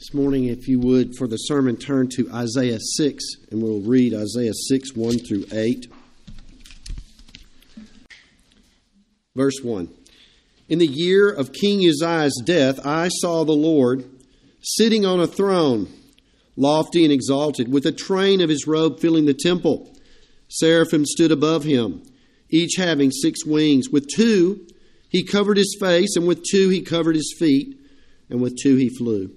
This morning, if you would, for the sermon, turn to Isaiah 6, and we'll read Isaiah 6, 1 through 8. Verse 1 In the year of King Uzziah's death, I saw the Lord sitting on a throne, lofty and exalted, with a train of his robe filling the temple. Seraphim stood above him, each having six wings. With two he covered his face, and with two he covered his feet, and with two he flew.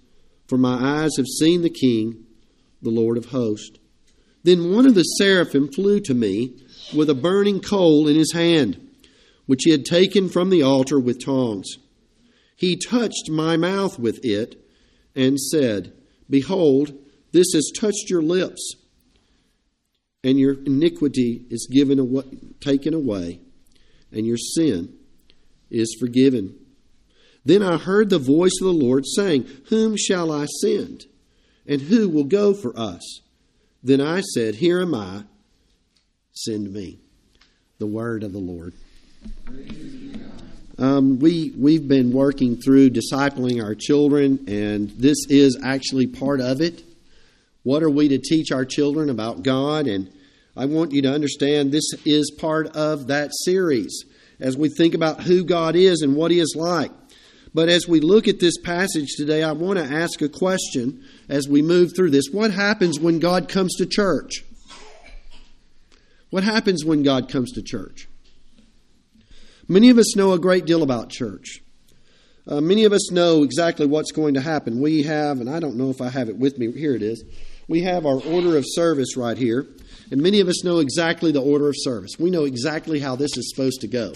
for my eyes have seen the King, the Lord of hosts. Then one of the seraphim flew to me with a burning coal in his hand, which he had taken from the altar with tongs. He touched my mouth with it and said, Behold, this has touched your lips, and your iniquity is given away, taken away, and your sin is forgiven. Then I heard the voice of the Lord saying, Whom shall I send? And who will go for us? Then I said, Here am I, send me. The word of the Lord. Um, we, we've been working through discipling our children, and this is actually part of it. What are we to teach our children about God? And I want you to understand this is part of that series as we think about who God is and what He is like. But as we look at this passage today, I want to ask a question as we move through this. What happens when God comes to church? What happens when God comes to church? Many of us know a great deal about church. Uh, many of us know exactly what's going to happen. We have, and I don't know if I have it with me, here it is. We have our order of service right here, and many of us know exactly the order of service. We know exactly how this is supposed to go.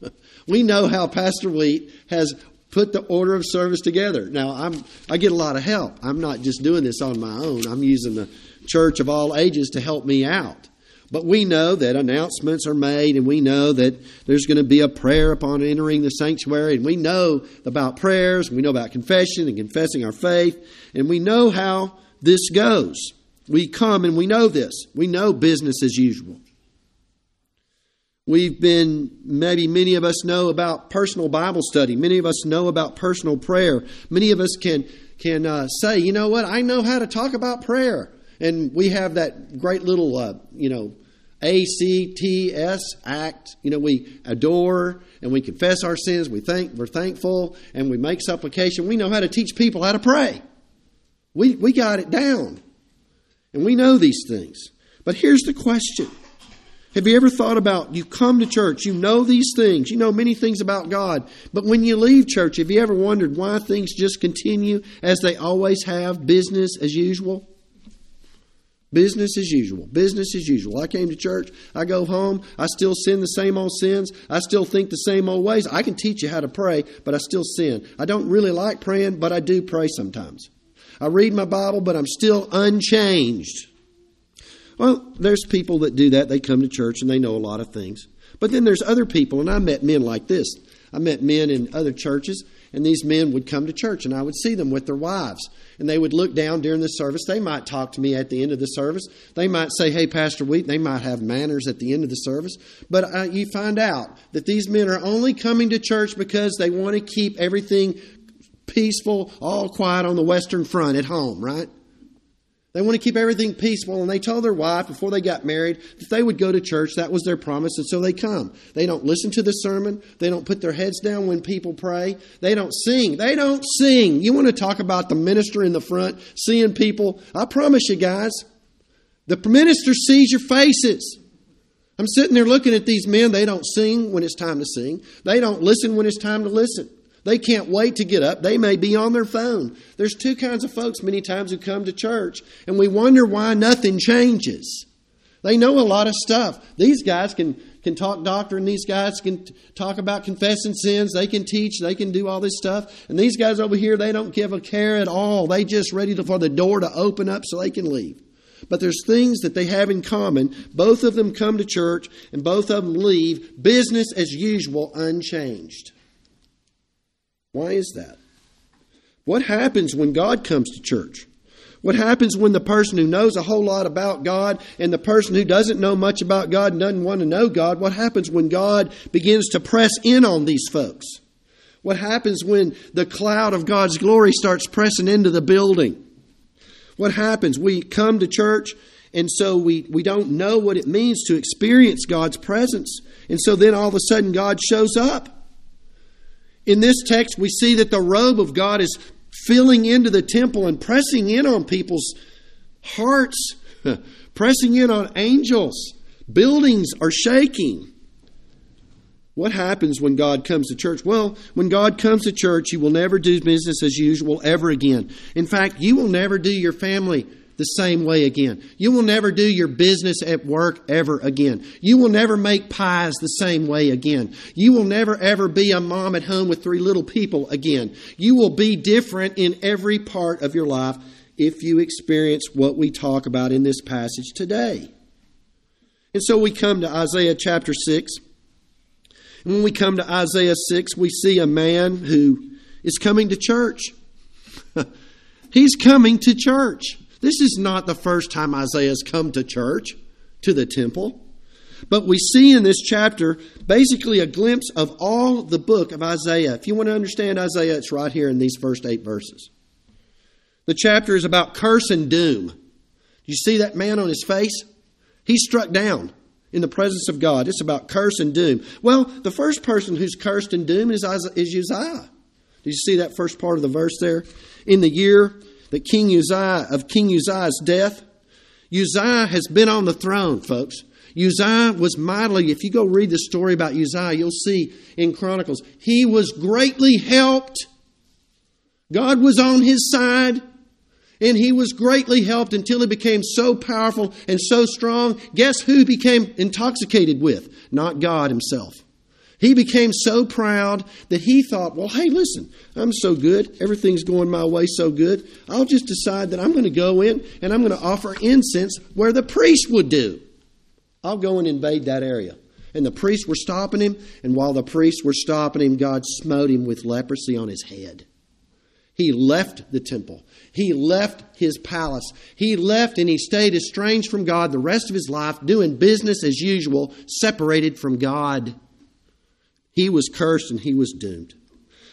we know how Pastor Wheat has put the order of service together. Now, I'm, I get a lot of help. I'm not just doing this on my own, I'm using the church of all ages to help me out. But we know that announcements are made, and we know that there's going to be a prayer upon entering the sanctuary, and we know about prayers, we know about confession and confessing our faith, and we know how this goes. We come and we know this. We know business as usual. We've been, maybe many of us know about personal Bible study. Many of us know about personal prayer. Many of us can, can uh, say, you know what, I know how to talk about prayer. And we have that great little, uh, you know, ACTS act. You know, we adore and we confess our sins. We thank, we're thankful and we make supplication. We know how to teach people how to pray. We, we got it down. And we know these things. But here's the question have you ever thought about you come to church, you know these things, you know many things about God, but when you leave church, have you ever wondered why things just continue as they always have, business as usual? Business as usual. Business as usual. I came to church. I go home. I still sin the same old sins. I still think the same old ways. I can teach you how to pray, but I still sin. I don't really like praying, but I do pray sometimes. I read my Bible, but I'm still unchanged. Well, there's people that do that. They come to church and they know a lot of things. But then there's other people, and I met men like this. I met men in other churches, and these men would come to church, and I would see them with their wives. And they would look down during the service. They might talk to me at the end of the service. They might say, Hey, Pastor Wheat. They might have manners at the end of the service. But uh, you find out that these men are only coming to church because they want to keep everything peaceful, all quiet on the Western Front at home, right? They want to keep everything peaceful, and they told their wife before they got married that they would go to church. That was their promise, and so they come. They don't listen to the sermon. They don't put their heads down when people pray. They don't sing. They don't sing. You want to talk about the minister in the front seeing people? I promise you guys, the minister sees your faces. I'm sitting there looking at these men. They don't sing when it's time to sing, they don't listen when it's time to listen. They can't wait to get up. They may be on their phone. There's two kinds of folks many times who come to church, and we wonder why nothing changes. They know a lot of stuff. These guys can can talk doctrine. These guys can talk about confessing sins. They can teach. They can do all this stuff. And these guys over here, they don't give a care at all. They just ready to, for the door to open up so they can leave. But there's things that they have in common. Both of them come to church and both of them leave business as usual unchanged. Why is that? What happens when God comes to church? What happens when the person who knows a whole lot about God and the person who doesn't know much about God and doesn't want to know God, what happens when God begins to press in on these folks? What happens when the cloud of God's glory starts pressing into the building? What happens? We come to church and so we, we don't know what it means to experience God's presence. And so then all of a sudden God shows up. In this text, we see that the robe of God is filling into the temple and pressing in on people's hearts, pressing in on angels. Buildings are shaking. What happens when God comes to church? Well, when God comes to church, you will never do business as usual ever again. In fact, you will never do your family the same way again. You will never do your business at work ever again. You will never make pies the same way again. You will never ever be a mom at home with three little people again. You will be different in every part of your life if you experience what we talk about in this passage today. And so we come to Isaiah chapter 6. And when we come to Isaiah 6, we see a man who is coming to church. He's coming to church. This is not the first time Isaiah has come to church, to the temple. But we see in this chapter basically a glimpse of all the book of Isaiah. If you want to understand Isaiah, it's right here in these first eight verses. The chapter is about curse and doom. Do you see that man on his face? He's struck down in the presence of God. It's about curse and doom. Well, the first person who's cursed and doomed is, Uzziah. Did you see that first part of the verse there? In the year that King Uzziah, of King Uzziah's death, Uzziah has been on the throne, folks. Uzziah was mightily, if you go read the story about Uzziah, you'll see in Chronicles, he was greatly helped. God was on his side, and he was greatly helped until he became so powerful and so strong. Guess who became intoxicated with? Not God himself. He became so proud that he thought, well, hey, listen, I'm so good. Everything's going my way so good. I'll just decide that I'm going to go in and I'm going to offer incense where the priest would do. I'll go and invade that area. And the priests were stopping him, and while the priests were stopping him, God smote him with leprosy on his head. He left the temple. He left his palace. He left and he stayed estranged from God the rest of his life, doing business as usual, separated from God. He was cursed and he was doomed.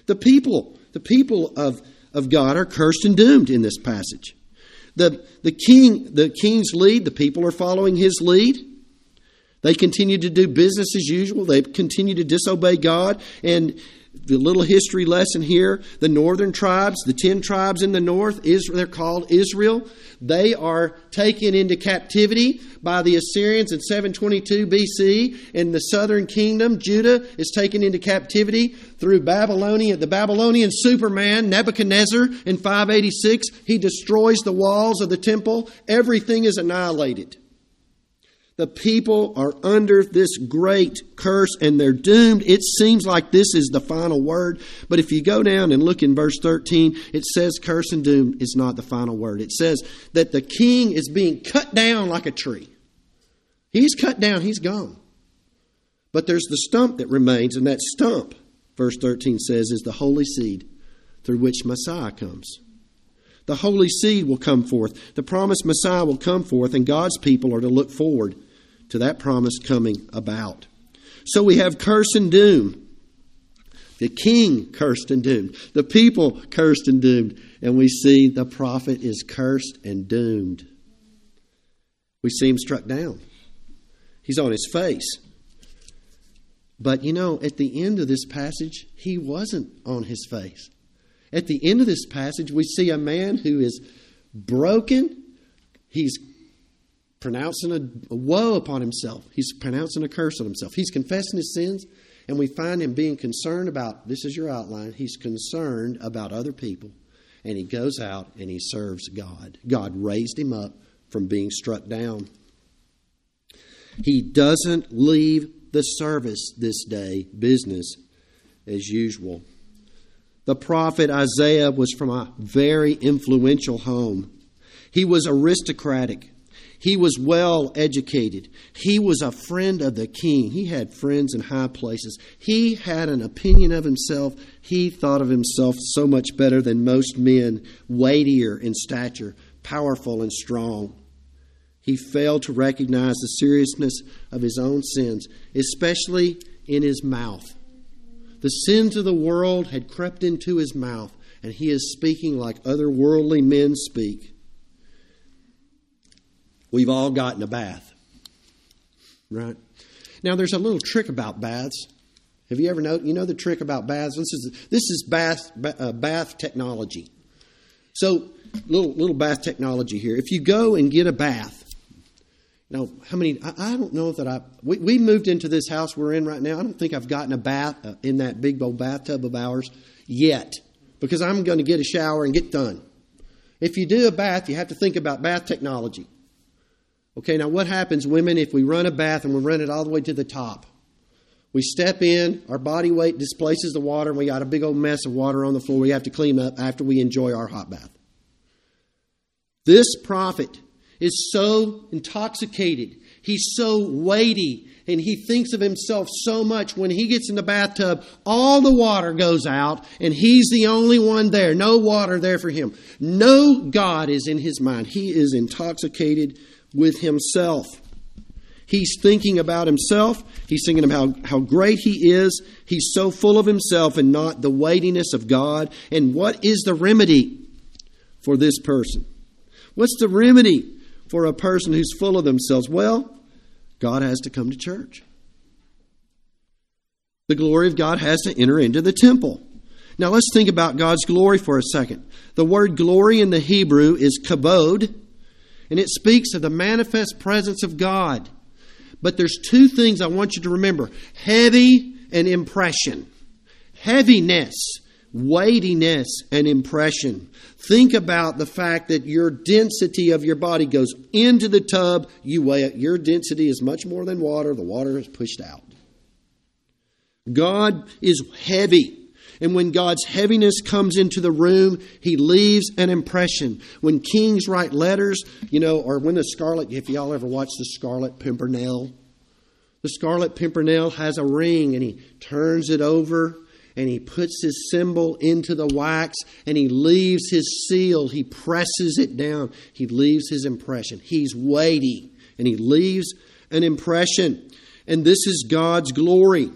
The people, the people of, of God are cursed and doomed in this passage. The, the king, the king's lead, the people are following his lead. They continue to do business as usual. They continue to disobey God. And the little history lesson here the northern tribes, the 10 tribes in the north, Israel, they're called Israel. They are taken into captivity by the Assyrians in 722 BC. In the southern kingdom, Judah is taken into captivity through Babylonia. The Babylonian Superman, Nebuchadnezzar, in 586, he destroys the walls of the temple. Everything is annihilated. The people are under this great curse and they're doomed. It seems like this is the final word. But if you go down and look in verse 13, it says curse and doom is not the final word. It says that the king is being cut down like a tree. He's cut down, he's gone. But there's the stump that remains, and that stump, verse 13 says, is the holy seed through which Messiah comes. The holy seed will come forth. The promised Messiah will come forth, and God's people are to look forward to that promise coming about. So we have curse and doom. The king cursed and doomed. The people cursed and doomed. And we see the prophet is cursed and doomed. We see him struck down. He's on his face. But you know, at the end of this passage, he wasn't on his face. At the end of this passage, we see a man who is broken. He's pronouncing a, a woe upon himself. He's pronouncing a curse on himself. He's confessing his sins, and we find him being concerned about this is your outline. He's concerned about other people, and he goes out and he serves God. God raised him up from being struck down. He doesn't leave the service this day, business as usual. The prophet Isaiah was from a very influential home. He was aristocratic. He was well educated. He was a friend of the king. He had friends in high places. He had an opinion of himself. He thought of himself so much better than most men, weightier in stature, powerful and strong. He failed to recognize the seriousness of his own sins, especially in his mouth. The sins of the world had crept into his mouth, and he is speaking like other worldly men speak. We've all gotten a bath, right? Now, there's a little trick about baths. Have you ever know? You know the trick about baths. This is this is bath uh, bath technology. So, little little bath technology here. If you go and get a bath, now how many? I, I don't know that I. We, we, moved into this house we're in right now. I don't think I've gotten a bath uh, in that big old bathtub of ours yet, because I'm going to get a shower and get done. If you do a bath, you have to think about bath technology. Okay, now what happens, women, if we run a bath and we run it all the way to the top? We step in, our body weight displaces the water, and we got a big old mess of water on the floor we have to clean up after we enjoy our hot bath. This prophet is so intoxicated, he's so weighty, and he thinks of himself so much when he gets in the bathtub, all the water goes out, and he's the only one there. No water there for him. No God is in his mind. He is intoxicated with himself. He's thinking about himself. He's thinking about how, how great he is. He's so full of himself and not the weightiness of God. And what is the remedy for this person? What's the remedy for a person who's full of themselves? Well, God has to come to church. The glory of God has to enter into the temple. Now let's think about God's glory for a second. The word glory in the Hebrew is kabod, and it speaks of the manifest presence of God. But there's two things I want you to remember heavy and impression. Heaviness, weightiness, and impression. Think about the fact that your density of your body goes into the tub, you weigh it. Your density is much more than water, the water is pushed out. God is heavy. And when God's heaviness comes into the room, he leaves an impression. When kings write letters, you know, or when the Scarlet, if y'all ever watched the Scarlet Pimpernel, the Scarlet Pimpernel has a ring and he turns it over and he puts his symbol into the wax and he leaves his seal. He presses it down. He leaves his impression. He's weighty and he leaves an impression. And this is God's glory.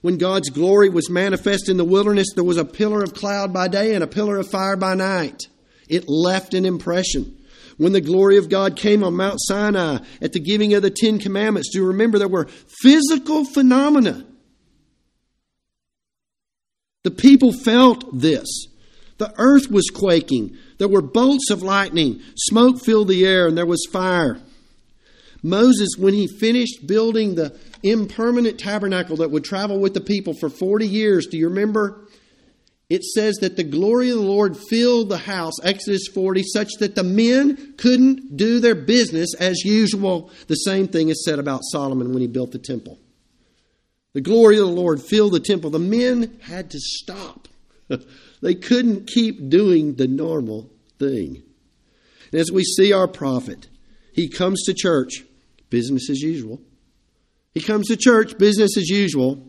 When God's glory was manifest in the wilderness, there was a pillar of cloud by day and a pillar of fire by night. It left an impression. When the glory of God came on Mount Sinai at the giving of the Ten Commandments, do you remember there were physical phenomena? The people felt this. The earth was quaking. There were bolts of lightning. Smoke filled the air, and there was fire. Moses, when he finished building the impermanent tabernacle that would travel with the people for 40 years. Do you remember? It says that the glory of the Lord filled the house, Exodus 40, such that the men couldn't do their business as usual. The same thing is said about Solomon when he built the temple. The glory of the Lord filled the temple. The men had to stop. they couldn't keep doing the normal thing. And as we see our prophet, he comes to church, business as usual. He comes to church, business as usual.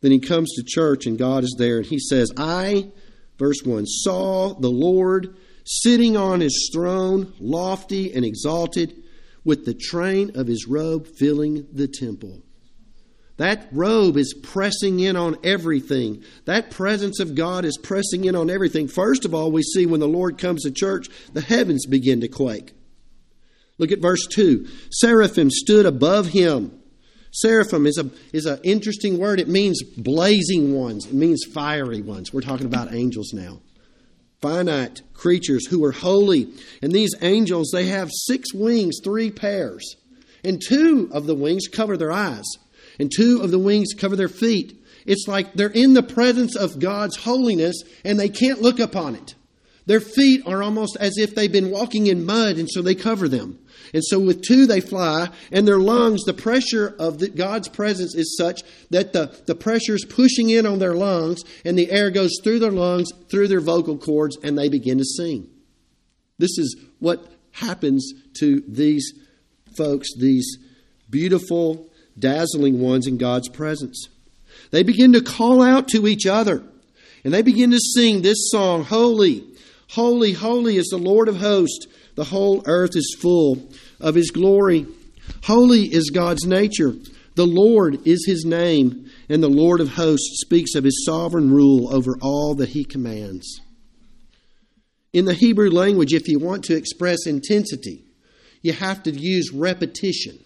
Then he comes to church and God is there and he says, I, verse 1, saw the Lord sitting on his throne, lofty and exalted, with the train of his robe filling the temple. That robe is pressing in on everything. That presence of God is pressing in on everything. First of all, we see when the Lord comes to church, the heavens begin to quake. Look at verse 2. Seraphim stood above him. Seraphim is a is an interesting word. It means blazing ones. It means fiery ones. We're talking about angels now. Finite creatures who are holy. And these angels, they have six wings, three pairs. And two of the wings cover their eyes. And two of the wings cover their feet. It's like they're in the presence of God's holiness and they can't look upon it. Their feet are almost as if they've been walking in mud, and so they cover them. And so with two they fly, and their lungs, the pressure of the, God's presence is such that the, the pressure is pushing in on their lungs, and the air goes through their lungs, through their vocal cords, and they begin to sing. This is what happens to these folks, these beautiful, dazzling ones in God's presence. They begin to call out to each other, and they begin to sing this song Holy, holy, holy is the Lord of hosts. The whole earth is full of his glory. Holy is God's nature. The Lord is his name, and the Lord of hosts speaks of his sovereign rule over all that he commands. In the Hebrew language, if you want to express intensity, you have to use repetition.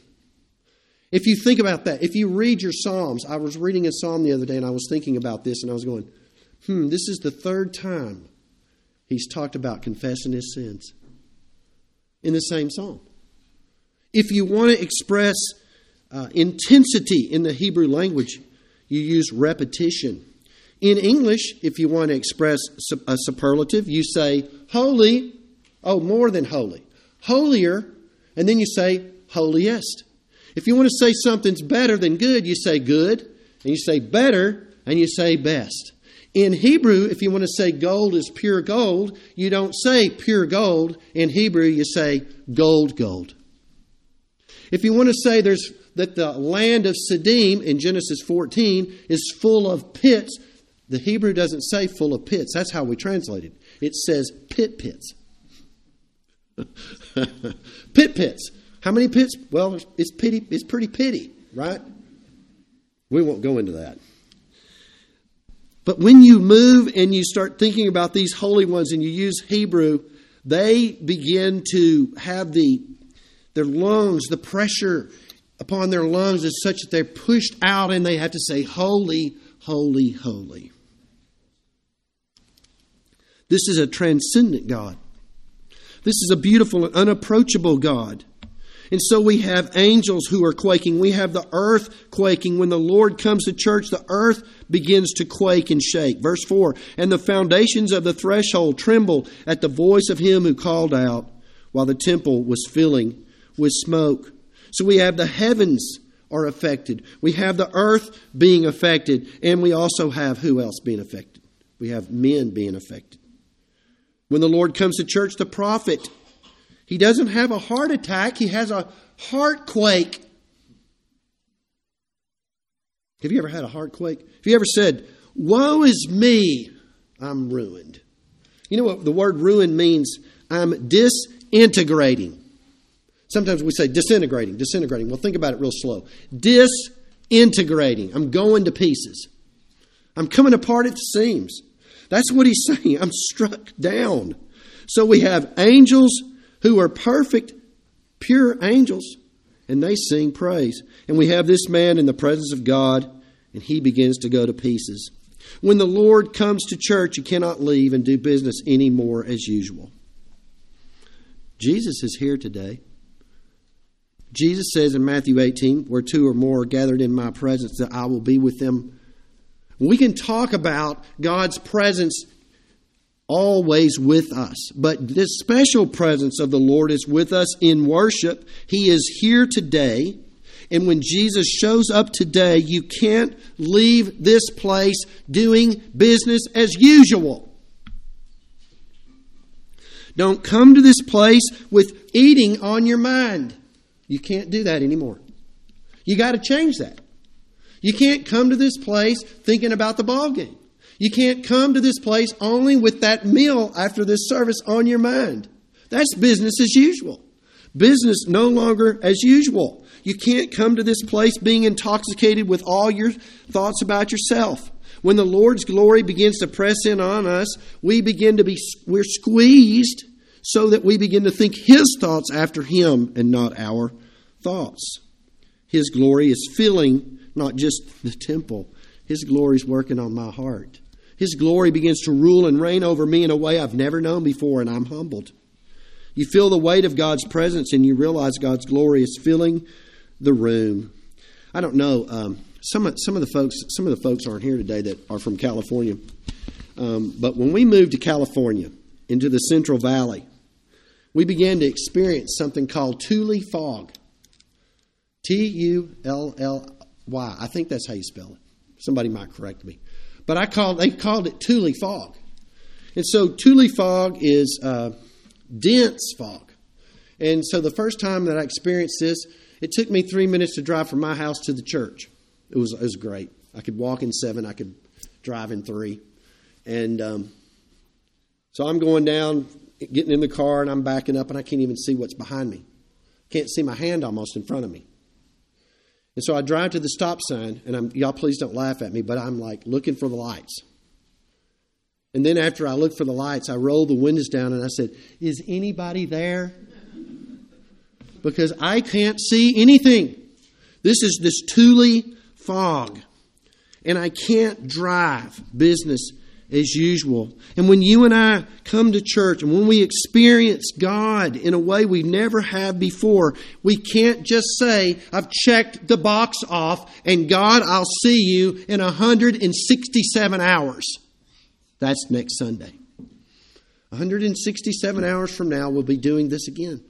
If you think about that, if you read your Psalms, I was reading a Psalm the other day and I was thinking about this and I was going, hmm, this is the third time he's talked about confessing his sins in the same psalm. If you want to express uh, intensity in the Hebrew language, you use repetition. In English, if you want to express a superlative, you say holy, oh, more than holy, holier, and then you say holiest. If you want to say something's better than good, you say good, and you say better, and you say best. In Hebrew, if you want to say gold is pure gold, you don't say pure gold. In Hebrew, you say gold, gold. If you want to say there's that the land of Siddim in Genesis 14 is full of pits, the Hebrew doesn't say full of pits. That's how we translate it. It says pit pits. pit pits. How many pits? Well, it's pity. It's pretty pity, right? We won't go into that. But when you move and you start thinking about these holy ones and you use Hebrew, they begin to have the their lungs, the pressure upon their lungs is such that they're pushed out and they have to say, Holy, holy, holy. This is a transcendent God. This is a beautiful and unapproachable God. And so we have angels who are quaking. We have the earth quaking. When the Lord comes to church, the earth begins to quake and shake. Verse 4 And the foundations of the threshold tremble at the voice of him who called out while the temple was filling with smoke. So we have the heavens are affected. We have the earth being affected. And we also have who else being affected? We have men being affected. When the Lord comes to church, the prophet he doesn't have a heart attack, he has a heart quake. Have you ever had a heart quake? Have you ever said, Woe is me, I'm ruined? You know what the word ruin means? I'm disintegrating. Sometimes we say disintegrating, disintegrating. Well, think about it real slow. Disintegrating. I'm going to pieces. I'm coming apart at the seams. That's what he's saying. I'm struck down. So we have angels who are perfect, pure angels, and they sing praise. And we have this man in the presence of God, and he begins to go to pieces. When the Lord comes to church, you cannot leave and do business anymore as usual. Jesus is here today. Jesus says in Matthew 18, where two or more are gathered in my presence, that I will be with them. We can talk about God's presence always with us. But this special presence of the Lord is with us in worship. He is here today. And when Jesus shows up today, you can't leave this place doing business as usual. Don't come to this place with eating on your mind. You can't do that anymore. You got to change that. You can't come to this place thinking about the ball game. You can't come to this place only with that meal after this service on your mind. That's business as usual. Business no longer as usual. You can't come to this place being intoxicated with all your thoughts about yourself. When the Lord's glory begins to press in on us, we begin to be we're squeezed so that we begin to think his thoughts after him and not our thoughts. His glory is filling not just the temple. His glory is working on my heart. His glory begins to rule and reign over me in a way I've never known before, and I'm humbled. You feel the weight of God's presence, and you realize God's glory is filling the room. I don't know. Um, some some of the folks some of the folks aren't here today that are from California. Um, but when we moved to California into the Central Valley, we began to experience something called Tully fog. T U L L Y. I think that's how you spell it. Somebody might correct me. But I called they called it Tully fog. And so Tully fog is uh, dense fog. And so the first time that I experienced this, it took me three minutes to drive from my house to the church. It was, it was great. I could walk in seven, I could drive in three. And um, so I'm going down, getting in the car, and I'm backing up, and I can't even see what's behind me. Can't see my hand almost in front of me. And so I drive to the stop sign, and I'm, y'all please don't laugh at me, but I'm like looking for the lights. And then after I look for the lights, I roll the windows down and I said, Is anybody there? Because I can't see anything. This is this Tully fog. And I can't drive business as usual. And when you and I come to church and when we experience God in a way we never have before, we can't just say, I've checked the box off and God, I'll see you in 167 hours. That's next Sunday. 167 hours from now, we'll be doing this again.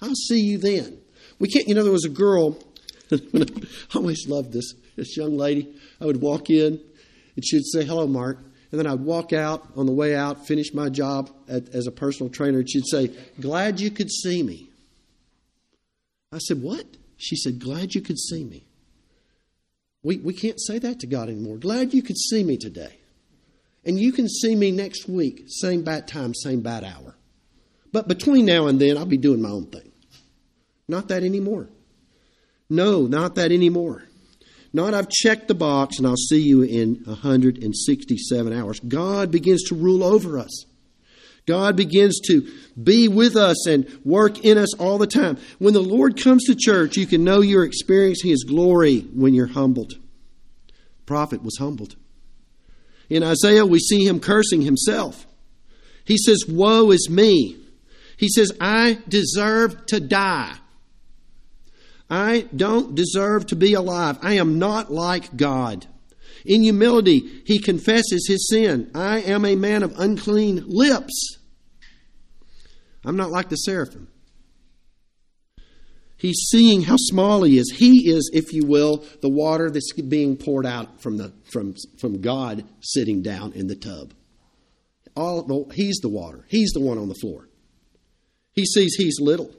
I'll see you then. We can't, you know, there was a girl, I always loved this, this young lady. I would walk in and she'd say, Hello, Mark. And then I'd walk out on the way out, finish my job at, as a personal trainer, and she'd say, Glad you could see me. I said, What? She said, Glad you could see me. We, we can't say that to God anymore. Glad you could see me today. And you can see me next week, same bad time, same bad hour. But between now and then, I'll be doing my own thing. Not that anymore. No, not that anymore. Not I've checked the box and I'll see you in 167 hours. God begins to rule over us. God begins to be with us and work in us all the time. When the Lord comes to church, you can know you're experiencing His glory when you're humbled. The prophet was humbled. In Isaiah, we see him cursing himself. He says, Woe is me. He says, I deserve to die. I don't deserve to be alive. I am not like God. In humility, he confesses his sin. I am a man of unclean lips. I'm not like the seraphim. He's seeing how small he is. He is, if you will, the water that's being poured out from, the, from, from God sitting down in the tub. All, he's the water. He's the one on the floor. He sees he's little.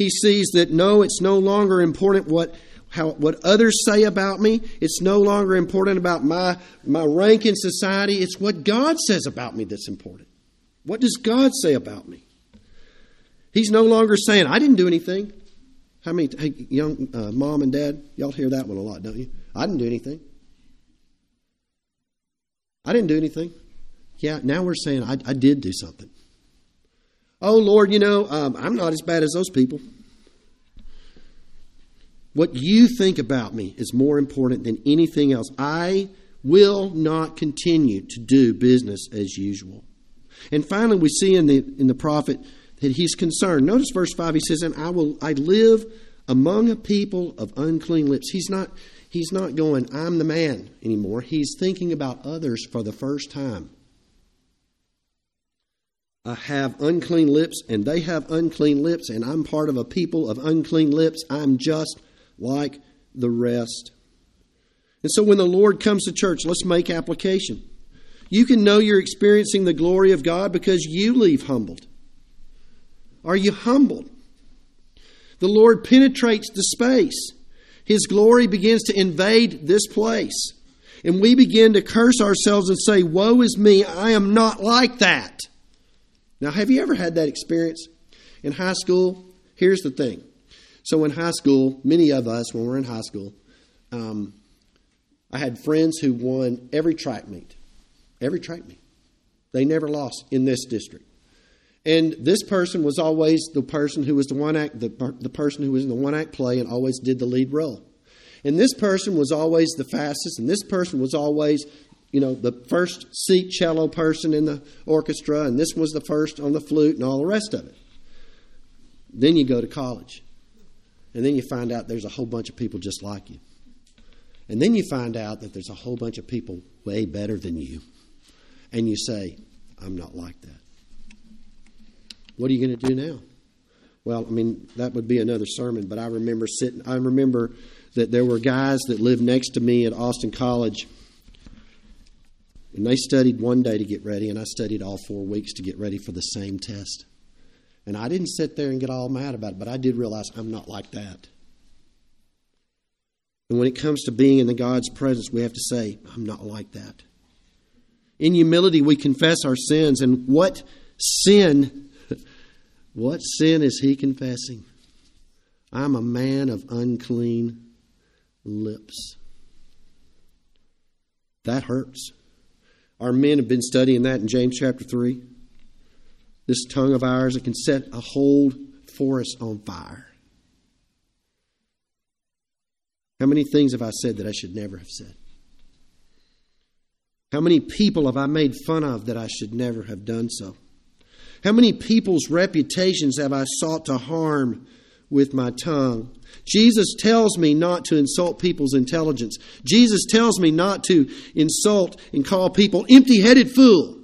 He sees that no, it's no longer important what how what others say about me. It's no longer important about my my rank in society. It's what God says about me that's important. What does God say about me? He's no longer saying, I didn't do anything. How many hey, young uh, mom and dad, y'all hear that one a lot, don't you? I didn't do anything. I didn't do anything. Yeah, now we're saying I, I did do something. Oh, Lord, you know, um, I'm not as bad as those people. What you think about me is more important than anything else. I will not continue to do business as usual. And finally, we see in the, in the prophet that he's concerned. Notice verse 5, he says, And I will I live among a people of unclean lips. He's not he's not going, I'm the man anymore. He's thinking about others for the first time. I have unclean lips, and they have unclean lips, and I'm part of a people of unclean lips. I'm just like the rest. And so when the Lord comes to church, let's make application. You can know you're experiencing the glory of God because you leave humbled. Are you humbled? The Lord penetrates the space. His glory begins to invade this place. And we begin to curse ourselves and say, Woe is me, I am not like that. Now, have you ever had that experience? In high school, here's the thing. So, in high school, many of us, when we're in high school, um, I had friends who won every track meet. Every track meet. They never lost in this district. And this person was always the person who was the one act, the, the person who was in the one act play and always did the lead role. And this person was always the fastest, and this person was always, you know, the first seat cello person in the orchestra, and this was the first on the flute and all the rest of it. Then you go to college. And then you find out there's a whole bunch of people just like you. And then you find out that there's a whole bunch of people way better than you. And you say, I'm not like that. What are you going to do now? Well, I mean, that would be another sermon, but I remember sitting, I remember that there were guys that lived next to me at Austin College, and they studied one day to get ready, and I studied all four weeks to get ready for the same test. And I didn't sit there and get all mad about it, but I did realize I'm not like that. And when it comes to being in the God's presence, we have to say, I'm not like that. In humility, we confess our sins. And what sin, what sin is he confessing? I'm a man of unclean lips. That hurts. Our men have been studying that in James chapter 3. This tongue of ours that can set a whole forest on fire. How many things have I said that I should never have said? How many people have I made fun of that I should never have done so? How many people's reputations have I sought to harm with my tongue? Jesus tells me not to insult people's intelligence. Jesus tells me not to insult and call people empty headed fool.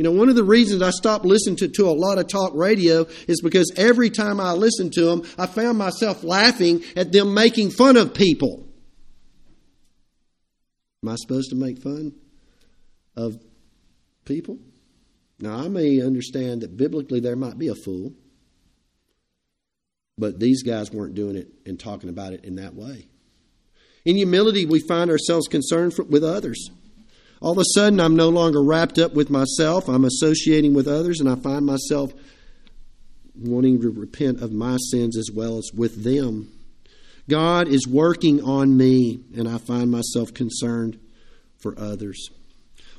You know, one of the reasons I stopped listening to, to a lot of talk radio is because every time I listened to them, I found myself laughing at them making fun of people. Am I supposed to make fun of people? Now, I may understand that biblically there might be a fool, but these guys weren't doing it and talking about it in that way. In humility, we find ourselves concerned for, with others. All of a sudden, I'm no longer wrapped up with myself. I'm associating with others, and I find myself wanting to repent of my sins as well as with them. God is working on me, and I find myself concerned for others.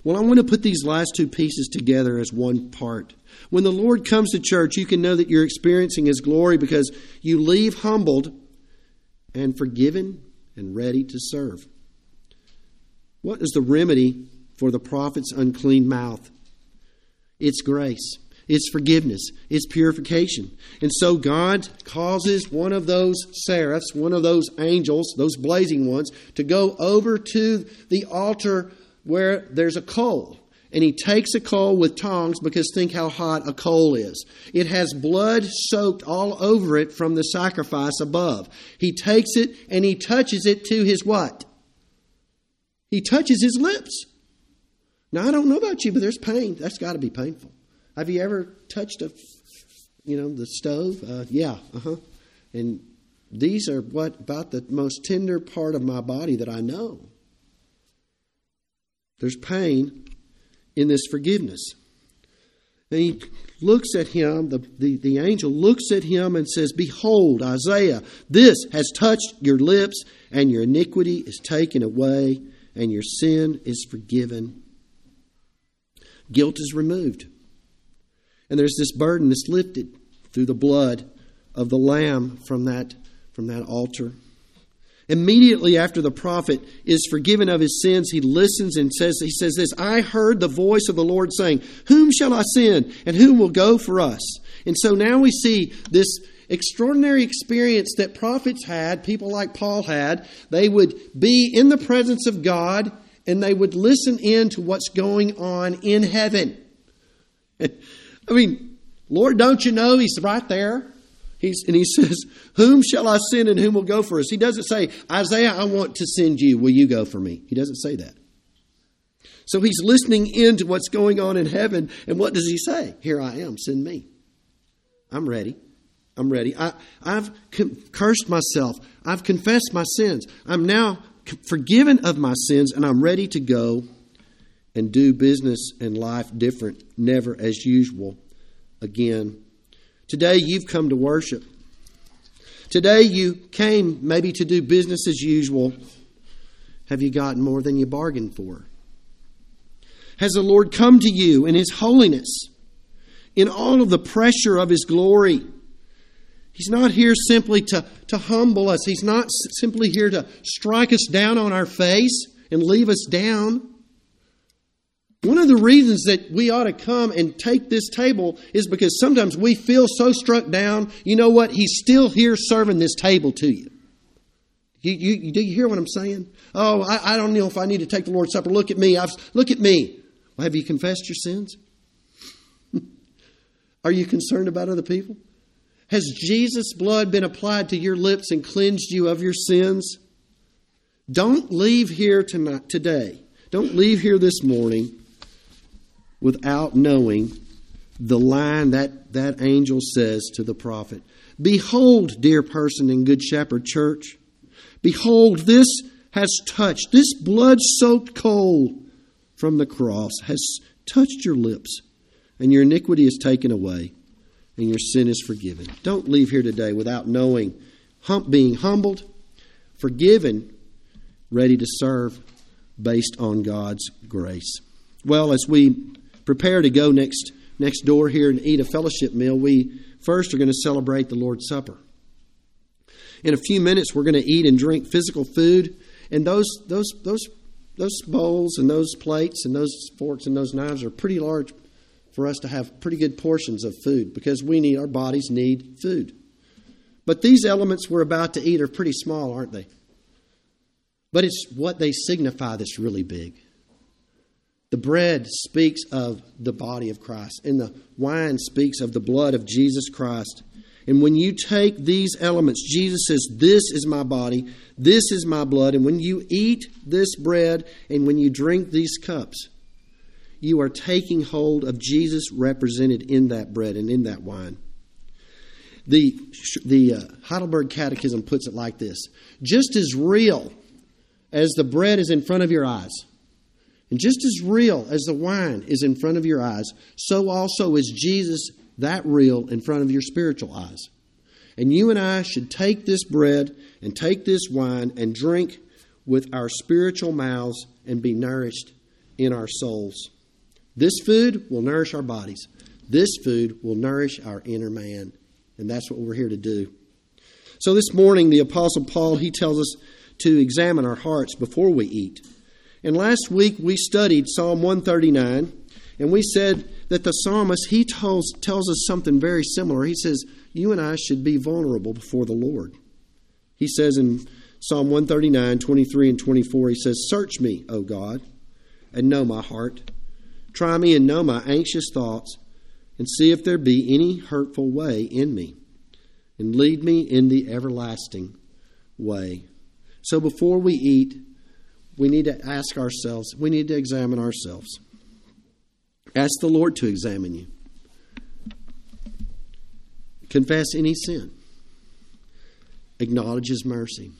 Well, I want to put these last two pieces together as one part. When the Lord comes to church, you can know that you're experiencing His glory because you leave humbled and forgiven and ready to serve. What is the remedy for the prophet's unclean mouth? It's grace, it's forgiveness, it's purification. And so God causes one of those seraphs, one of those angels, those blazing ones, to go over to the altar where there's a coal. And he takes a coal with tongs because think how hot a coal is. It has blood soaked all over it from the sacrifice above. He takes it and he touches it to his what? He touches his lips. Now, I don't know about you, but there's pain. That's got to be painful. Have you ever touched a, you know, the stove? Uh, yeah, uh huh. And these are what about the most tender part of my body that I know. There's pain in this forgiveness. And he looks at him, the, the, the angel looks at him and says, Behold, Isaiah, this has touched your lips, and your iniquity is taken away, and your sin is forgiven. Guilt is removed. And there's this burden that's lifted through the blood of the Lamb from that, from that altar. Immediately after the prophet is forgiven of his sins, he listens and says, he says this, I heard the voice of the Lord saying, Whom shall I send and whom will go for us? And so now we see this extraordinary experience that prophets had, people like Paul had. They would be in the presence of God and they would listen in to what's going on in heaven. I mean, Lord, don't you know He's right there? He's, and he says, Whom shall I send and whom will go for us? He doesn't say, Isaiah, I want to send you. Will you go for me? He doesn't say that. So he's listening in to what's going on in heaven. And what does he say? Here I am, send me. I'm ready. I'm ready. I, have cursed myself. I've confessed my sins. I'm now forgiven of my sins, and I'm ready to go and do business and life different, never as usual again. Today you've come to worship. Today you came maybe to do business as usual. Have you gotten more than you bargained for? Has the Lord come to you in His holiness, in all of the pressure of His glory? He's not here simply to, to humble us. He's not simply here to strike us down on our face and leave us down. One of the reasons that we ought to come and take this table is because sometimes we feel so struck down. You know what? He's still here serving this table to you. You, you, do you hear what I'm saying? Oh, I, I, don't know if I need to take the Lord's Supper. Look at me. I've, look at me. Well, have you confessed your sins? Are you concerned about other people? Has Jesus' blood been applied to your lips and cleansed you of your sins? Don't leave here tonight, today. Don't leave here this morning without knowing the line that that angel says to the prophet. Behold, dear person in Good Shepherd Church, behold, this has touched, this blood soaked coal from the cross has touched your lips, and your iniquity is taken away, and your sin is forgiven. Don't leave here today without knowing, hum, being humbled, forgiven, ready to serve based on God's grace. Well, as we prepare to go next next door here and eat a fellowship meal, we first are going to celebrate the Lord's Supper. In a few minutes, we're going to eat and drink physical food, and those those those those bowls and those plates and those forks and those knives are pretty large for us to have pretty good portions of food because we need our bodies need food. But these elements we're about to eat are pretty small, aren't they? But it's what they signify that's really big. The bread speaks of the body of Christ, and the wine speaks of the blood of Jesus Christ. And when you take these elements, Jesus says, This is my body, this is my blood. And when you eat this bread and when you drink these cups, you are taking hold of Jesus represented in that bread and in that wine. The, the uh, Heidelberg Catechism puts it like this Just as real as the bread is in front of your eyes, and just as real as the wine is in front of your eyes, so also is Jesus that real in front of your spiritual eyes. And you and I should take this bread and take this wine and drink with our spiritual mouths and be nourished in our souls. This food will nourish our bodies. This food will nourish our inner man. And that's what we're here to do. So this morning, the Apostle Paul, he tells us to examine our hearts before we eat. And last week we studied Psalm 139, and we said that the psalmist he tells tells us something very similar. He says, "You and I should be vulnerable before the Lord." He says in Psalm 139, 23 and 24, he says, "Search me, O God, and know my heart. Try me and know my anxious thoughts, and see if there be any hurtful way in me, and lead me in the everlasting way." So before we eat, we need to ask ourselves, we need to examine ourselves. Ask the Lord to examine you. Confess any sin. Acknowledge his mercy.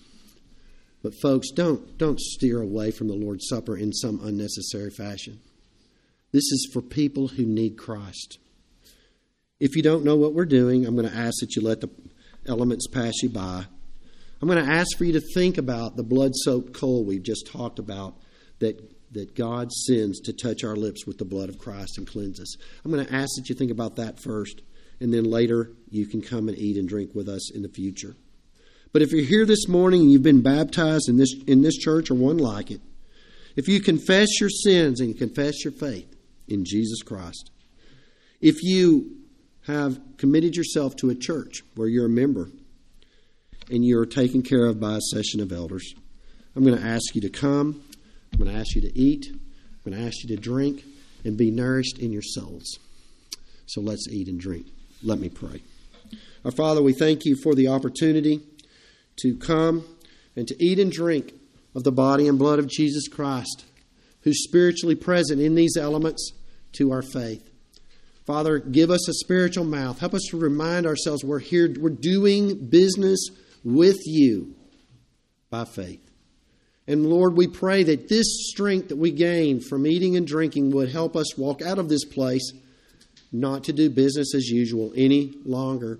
But folks, don't don't steer away from the Lord's Supper in some unnecessary fashion. This is for people who need Christ. If you don't know what we're doing, I'm going to ask that you let the elements pass you by. I'm going to ask for you to think about the blood soaked coal we've just talked about that, that God sends to touch our lips with the blood of Christ and cleanse us. I'm going to ask that you think about that first, and then later you can come and eat and drink with us in the future. But if you're here this morning and you've been baptized in this, in this church or one like it, if you confess your sins and you confess your faith in Jesus Christ, if you have committed yourself to a church where you're a member, and you're taken care of by a session of elders. I'm going to ask you to come. I'm going to ask you to eat. I'm going to ask you to drink and be nourished in your souls. So let's eat and drink. Let me pray. Our Father, we thank you for the opportunity to come and to eat and drink of the body and blood of Jesus Christ, who's spiritually present in these elements to our faith. Father, give us a spiritual mouth. Help us to remind ourselves we're here, we're doing business with you by faith. And Lord, we pray that this strength that we gain from eating and drinking would help us walk out of this place not to do business as usual any longer.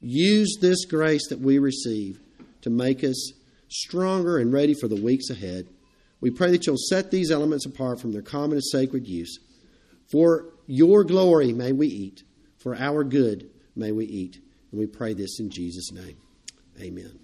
Use this grace that we receive to make us stronger and ready for the weeks ahead. We pray that you'll set these elements apart from their common and sacred use. For your glory may we eat, for our good may we eat. And we pray this in Jesus' name. Amen.